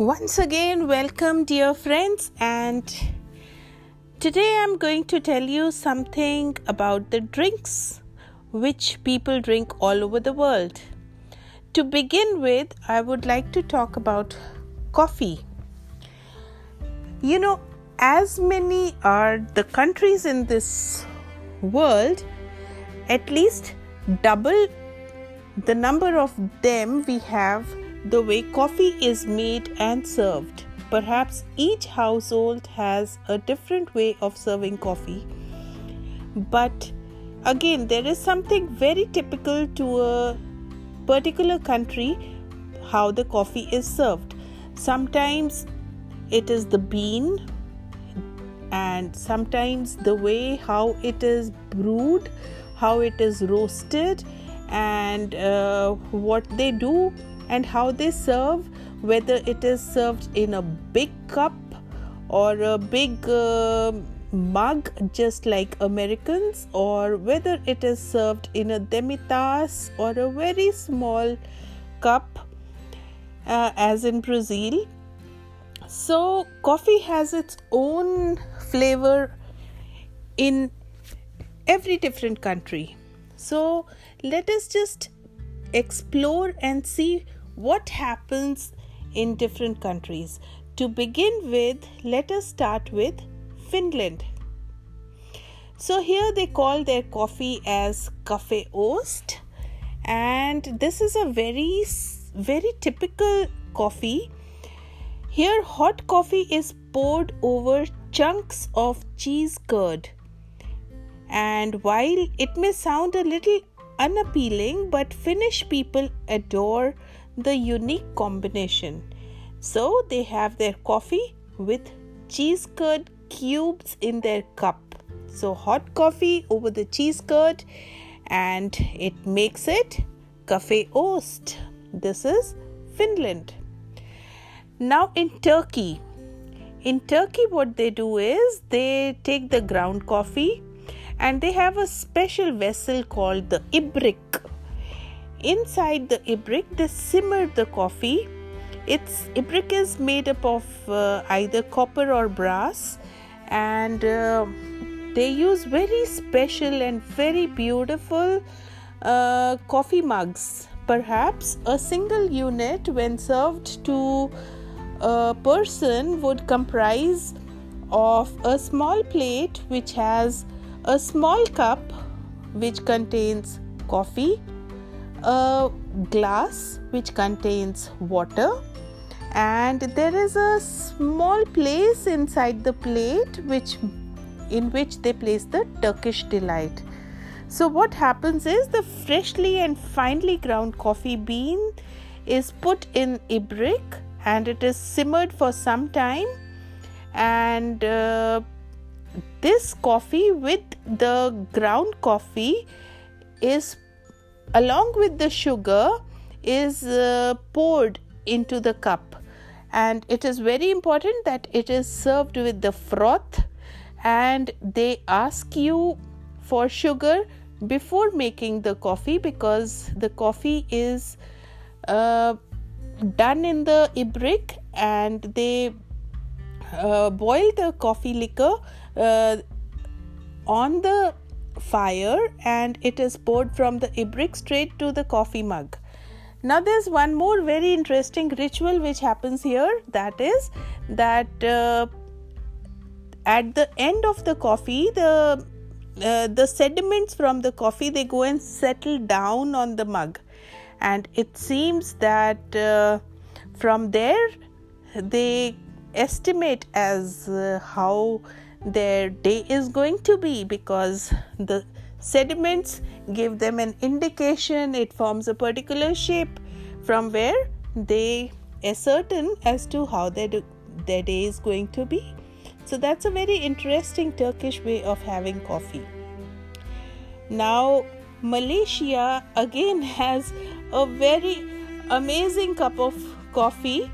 Once again, welcome, dear friends, and today I'm going to tell you something about the drinks which people drink all over the world. To begin with, I would like to talk about coffee. You know, as many are the countries in this world, at least double the number of them we have the way coffee is made and served. Perhaps each household has a different way of serving coffee. But again, there is something very typical to a particular country how the coffee is served. Sometimes it is the bean, and sometimes the way how it is brewed, how it is roasted, and uh, what they do and how they serve, whether it is served in a big cup or a big uh, mug, just like Americans, or whether it is served in a demitasse or a very small cup, uh, as in Brazil. So, coffee has its own flavor in every different country. So, let us just explore and see what happens in different countries. To begin with, let us start with Finland. So here they call their coffee as Cafe Ost and this is a very very typical coffee. Here hot coffee is poured over chunks of cheese curd. And while it may sound a little unappealing, but Finnish people adore the unique combination. So they have their coffee with cheese curd cubes in their cup. So hot coffee over the cheese curd and it makes it cafe ost. This is Finland. Now in Turkey, in Turkey, what they do is they take the ground coffee and they have a special vessel called the ibrik inside the ibrik they simmer the coffee. Its ibrik is made up of uh, either copper or brass and uh, they use very special and very beautiful uh, coffee mugs. Perhaps a single unit when served to a person would comprise of a small plate which has a small cup which contains coffee a glass which contains water and there is a small place inside the plate which in which they place the turkish delight. So what happens is the freshly and finely ground coffee bean is put in a brick and it is simmered for some time and uh, this coffee with the ground coffee is along with the sugar is uh, poured into the cup. And it is very important that it is served with the froth. And they ask you for sugar before making the coffee because the coffee is uh, done in the ibrik and they uh, boil the coffee liquor uh, on the fire and it is poured from the ibrik straight to the coffee mug. Now, there's one more very interesting ritual which happens here that is that uh, at the end of the coffee, the uh, the sediments from the coffee they go and settle down on the mug, and it seems that uh, from there they estimate as uh, how their day is going to be because the sediments give them an indication. It forms a particular shape from where they ascertain as to how their, their day is going to be. So that's a very interesting turkish way of having coffee. Now malaysia again has a very amazing cup of coffee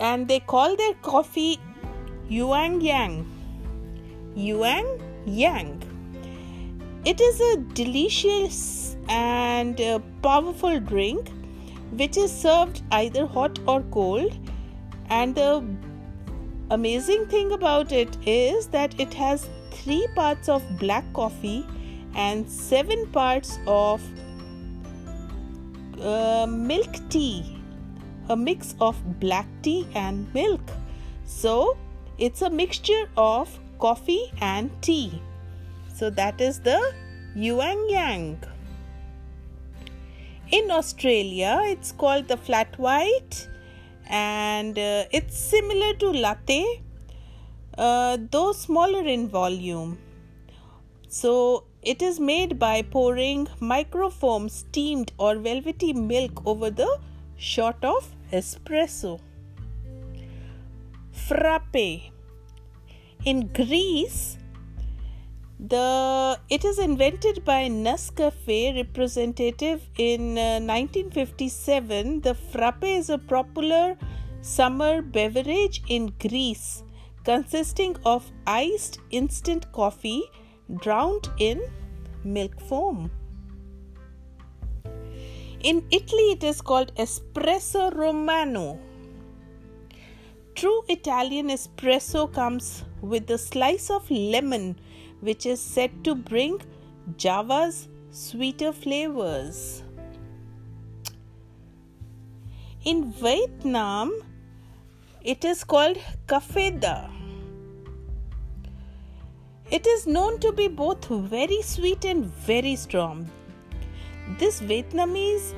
and they call their coffee Yuan Yang. Yuan Yang. It is a delicious and uh, powerful drink which is served either hot or cold. And the amazing thing about it is that it has three parts of black coffee and seven parts of uh, milk tea, a mix of black tea and milk. So it's a mixture of coffee and tea. So that is the Yuan Yang. In Australia, it's called the flat white and uh, it's similar to latte, uh, though smaller in volume. So it is made by pouring microfoam steamed or velvety milk over the shot of espresso. Frappe. In Greece, the it is invented by Nescafe representative in uh, 1957. The frappe is a popular summer beverage in Greece consisting of iced instant coffee drowned in milk foam. In Italy, it is called espresso romano. True Italian espresso comes with a slice of lemon which is said to bring Java's sweeter flavors. In Vietnam, it is called cafeda. It is known to be both very sweet and very strong. This Vietnamese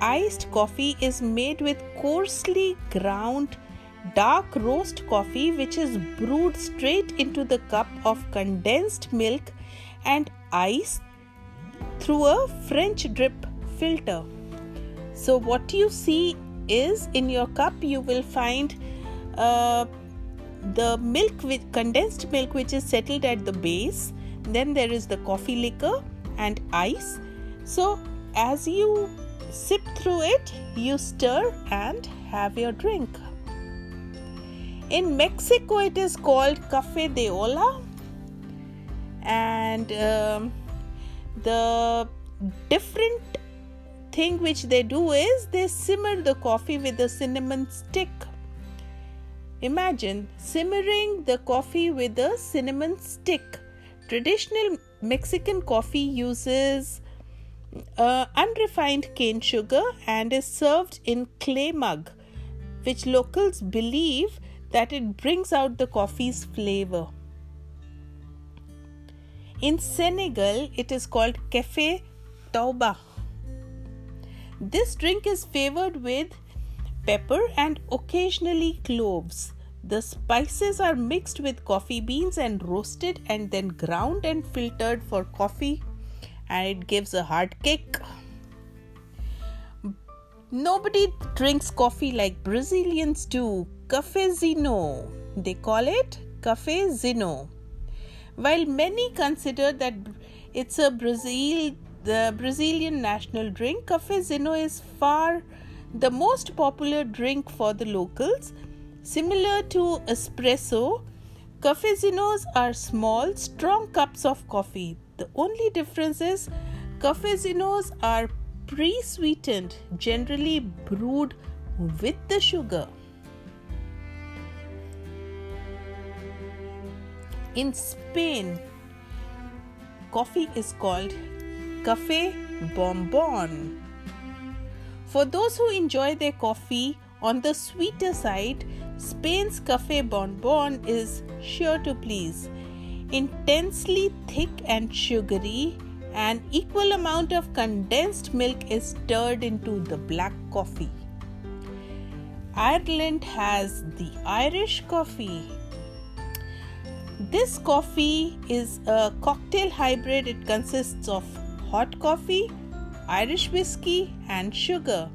iced coffee is made with coarsely ground dark roast coffee which is brewed straight into the cup of condensed milk and ice through a French drip filter. So, what you see is in your cup, you will find uh, the milk with condensed milk which is settled at the base, then there is the coffee liquor and ice. So, as you sip through it, you stir and have your drink. In Mexico, it is called Cafe de Olla, and um, the different thing which they do is they simmer the coffee with a cinnamon stick. Imagine simmering the coffee with a cinnamon stick. Traditional Mexican coffee uses uh, unrefined cane sugar and is served in clay mug, which locals believe that it brings out the coffee's flavor. In Senegal, it is called Cafe Touba. This drink is flavored with pepper and occasionally cloves. The spices are mixed with coffee beans and roasted and then ground and filtered for coffee, and it gives a hard kick. Nobody drinks coffee like Brazilians do. Cafezinho. They call it cafezinho. While many consider that it's a Brazil the Brazilian national drink, cafezinho is far the most popular drink for the locals. Similar to espresso, cafezinhos are small, strong cups of coffee. The only difference is cafezinhos are pre sweetened, generally brewed with the sugar. In Spain, coffee is called Cafe Bombon. For those who enjoy their coffee on the sweeter side, Spain's Cafe Bombon is sure to please. Intensely thick and sugary, an equal amount of condensed milk is stirred into the black coffee. Ireland has the Irish coffee. This coffee is a cocktail hybrid. It consists of hot coffee, Irish whiskey, and sugar,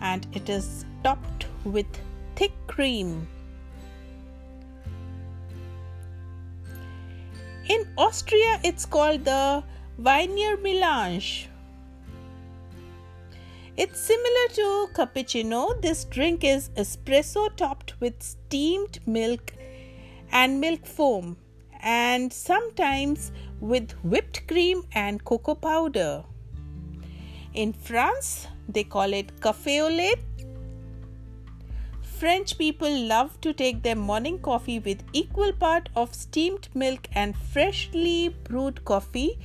and it is topped with thick cream. In Austria, it's called the Wiener Melange. It's similar to cappuccino. This drink is espresso topped with steamed milk and milk foam, and sometimes with whipped cream and cocoa powder. In France, they call it cafe au lait. French people love to take their morning coffee with equal part of steamed milk and freshly brewed coffee.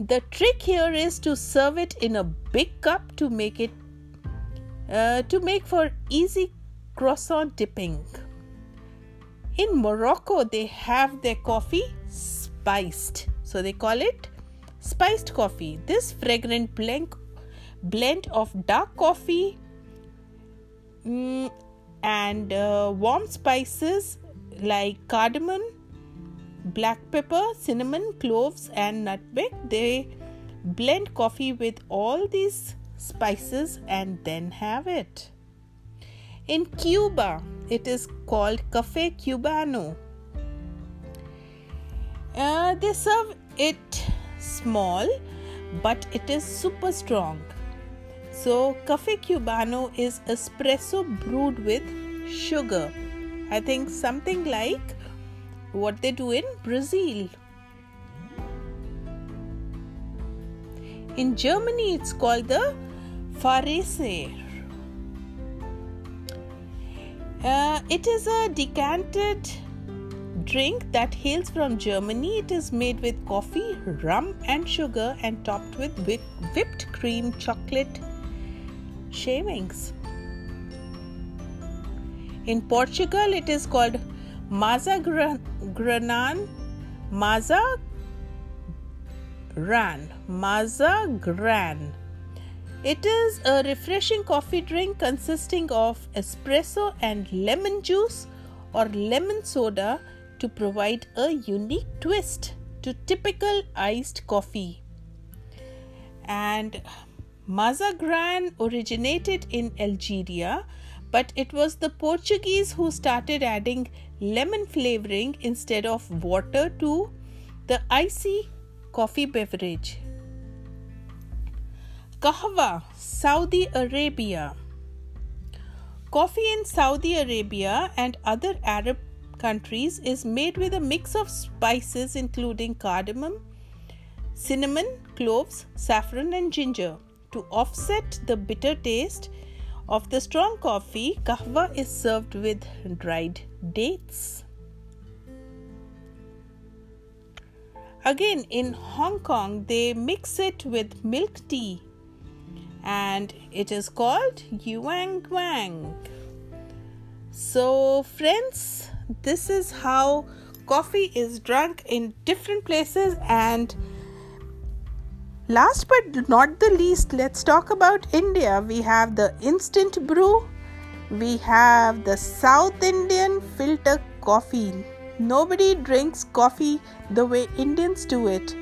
The trick here is to serve it in a big cup to make it uh, to make for easy croissant dipping. In Morocco, they have their coffee spiced, so they call it spiced coffee. This fragrant blend, blend of dark coffee mm, and uh, warm spices like cardamom, black pepper, cinnamon, cloves, and nutmeg. They blend coffee with all these spices and then have it. In Cuba, it is called Cafe Cubano. Uh, they serve it small, but it is super strong. So, Cafe Cubano is espresso brewed with sugar. I think something like what they do in Brazil. In Germany, it's called the Farese. Uh, it is a decanted drink that hails from Germany. It is made with coffee, rum, and sugar and topped with whipped cream, chocolate shavings. In Portugal, it is called Maza Granan. Maza Gran. Mazagran. It is a refreshing coffee drink consisting of espresso and lemon juice or lemon soda to provide a unique twist to typical iced coffee. And Mazagran originated in Algeria, but it was the Portuguese who started adding lemon flavoring instead of water to the icy coffee beverage. Kahwa, Saudi Arabia. Coffee in Saudi Arabia and other Arab countries is made with a mix of spices including cardamom, cinnamon, cloves, saffron, and ginger. To offset the bitter taste of the strong coffee, kahwa is served with dried dates. Again, in Hong Kong, they mix it with milk tea and it is called Ylang Wang. So, friends, this is how coffee is drunk in different places. And last but not the least, let's talk about India. We have the instant brew, we have the South Indian filter coffee. Nobody drinks coffee the way Indians do it.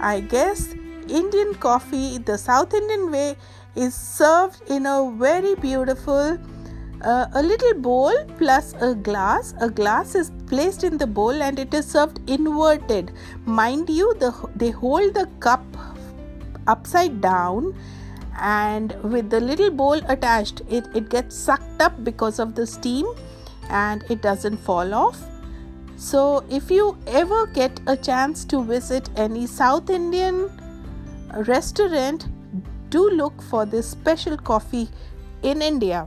I guess Indian coffee, the South Indian way, is served in a very beautiful uh, a little bowl plus a glass. A glass is placed in the bowl and it is served inverted. Mind you the, they hold the cup upside down and with the little bowl attached it, it gets sucked up because of the steam and it doesn't fall off. So if you ever get a chance to visit any south indian restaurant do look for this special coffee in India.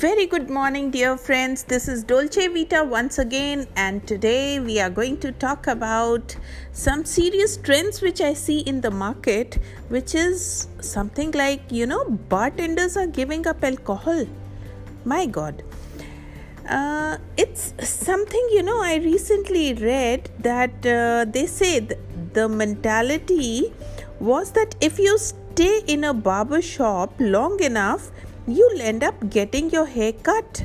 Very good morning, dear friends. This is Dolce Vita once again, and today we are going to talk about some serious trends which I see in the market, which is something like you know, bartenders are giving up alcohol. My God. Uh, it's something you know. I recently read that uh, they say the mentality was that if you stay in a barber shop long enough, you'll end up getting your hair cut.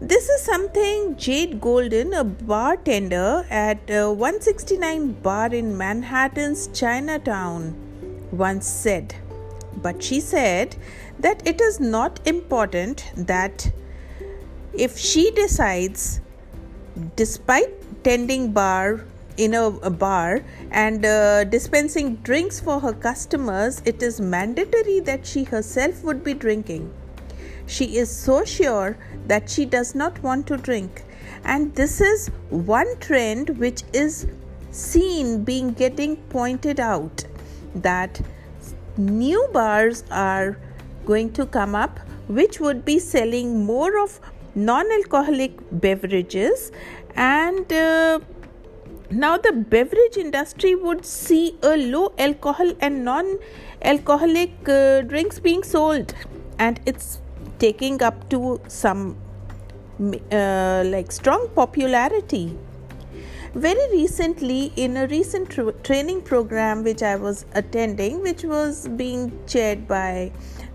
This is something Jade Golden, a bartender at uh, 169 bar in Manhattan's Chinatown, once said. But she said that it is not important that if she decides, despite tending bar in a, bar and uh, dispensing drinks for her customers, it is mandatory that she herself would be drinking. She is so sure that she does not want to drink. And this is one trend which is seen being getting pointed out that new bars are going to come up which would be selling more of non alcoholic beverages and uh, now the beverage industry would see a low alcohol and non alcoholic uh, drinks being sold and it's taking up to some uh, like strong popularity. Very recently in a recent tra- training program which i was attending which was being chaired by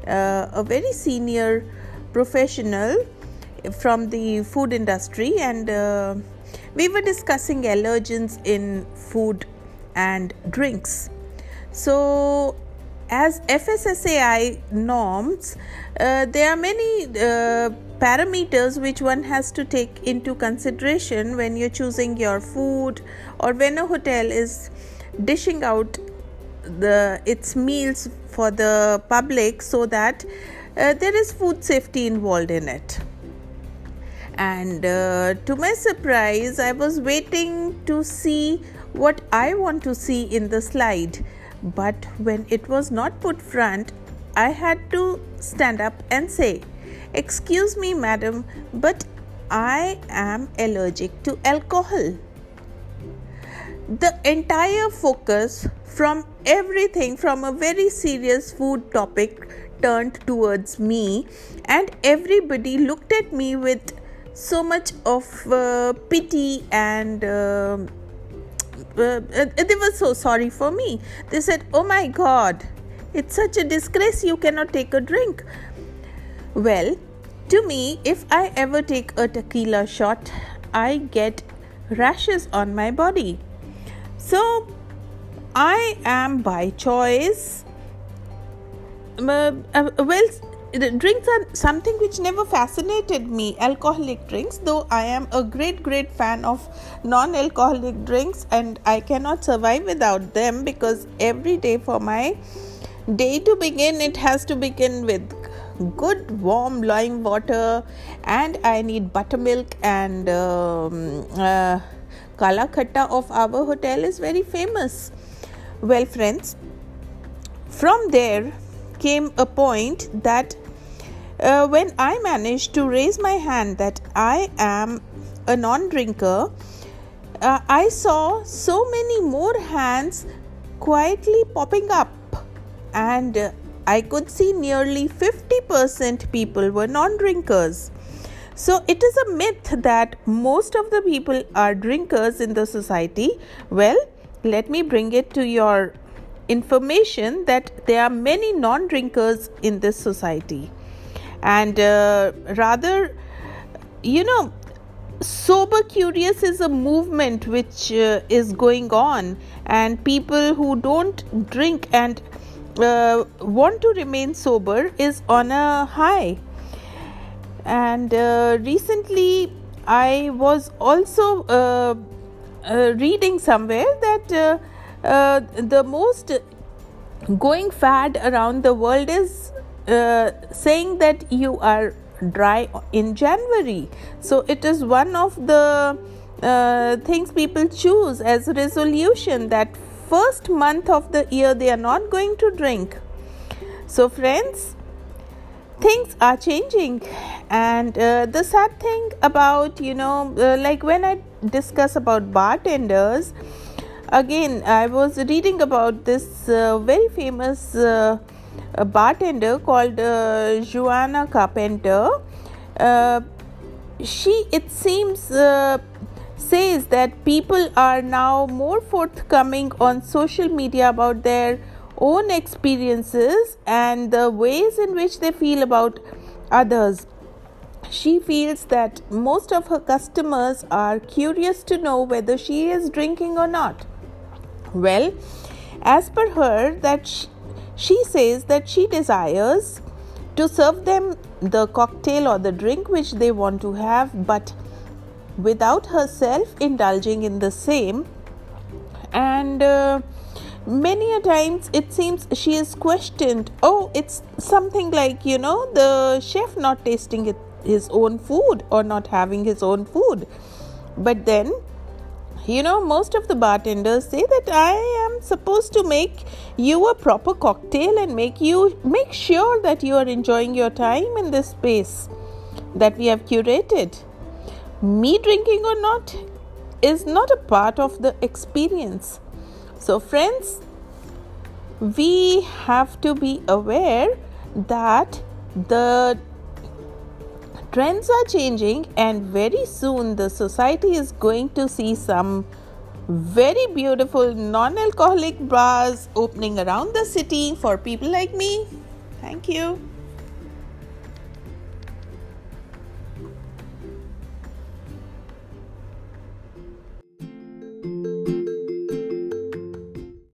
uh, a very senior professional from the food industry and uh, we were discussing allergens in food and drinks. So as fssai norms uh, there are many uh, parameters which one has to take into consideration when you're choosing your food or when a hotel is dishing out the its meals for the public so that uh, there is food safety involved in it and uh, to my surprise i was waiting to see what i want to see in the slide. But when it was not put front i had to stand up and say excuse me madam but i am allergic to alcohol. The entire focus from everything from a very serious food topic turned towards me and everybody looked at me with so much of uh, pity and uh, uh, they were so sorry for me they said oh my god it's such a disgrace you cannot take a drink well to me if i ever take a tequila shot i get rashes on my body so I am by choice. Uh, uh, well, drinks are something which never fascinated me alcoholic drinks though i am a great great fan of non alcoholic drinks and i cannot survive without them because every day for my day to begin it has to begin with good warm lime water and i need buttermilk and um, uh, kala khatta of our hotel is very famous. Well, friends, from there came a point that uh, when I managed to raise my hand that I am a non drinker, uh, I saw so many more hands quietly popping up, and uh, I could see nearly 50% people were non drinkers. So, it is a myth that most of the people are drinkers in the society. Well, let me bring it to your information that there are many non drinkers in this society. And uh, rather, you know, sober curious is a movement which uh, is going on, and people who don't drink and uh, want to remain sober is on a high. And uh, recently, I was also uh, uh, reading somewhere that uh, the most going fad around the world is uh, saying that you are dry in January. So it is one of the uh, things people choose as resolution that first month of the year they are not going to drink. So, friends, things are changing and uh, the sad thing about you know uh, like when i discuss about bartenders again i was reading about this uh, very famous uh, bartender called uh, joanna carpenter uh, she it seems says that people are now more forthcoming on social media about their own experiences and the ways in which they feel about others. She feels that most of her customers are curious to know whether she is drinking or not. Well, as per her, that she, she says that she desires to serve them the cocktail or the drink which they want to have, but without herself indulging in the same. And uh, many a times it seems she is questioned oh it's something like you know the chef not tasting it, his own food or not having his own food. But then you know most of the bartenders say that i am supposed to make you a proper cocktail and make you make sure that you are enjoying your time in this space that we have curated. Me drinking or not is not a part of the experience. So friends we have to be aware that the trends are changing and very soon the society is going to see some very beautiful non-alcoholic bars opening around the city for people like me. Thank you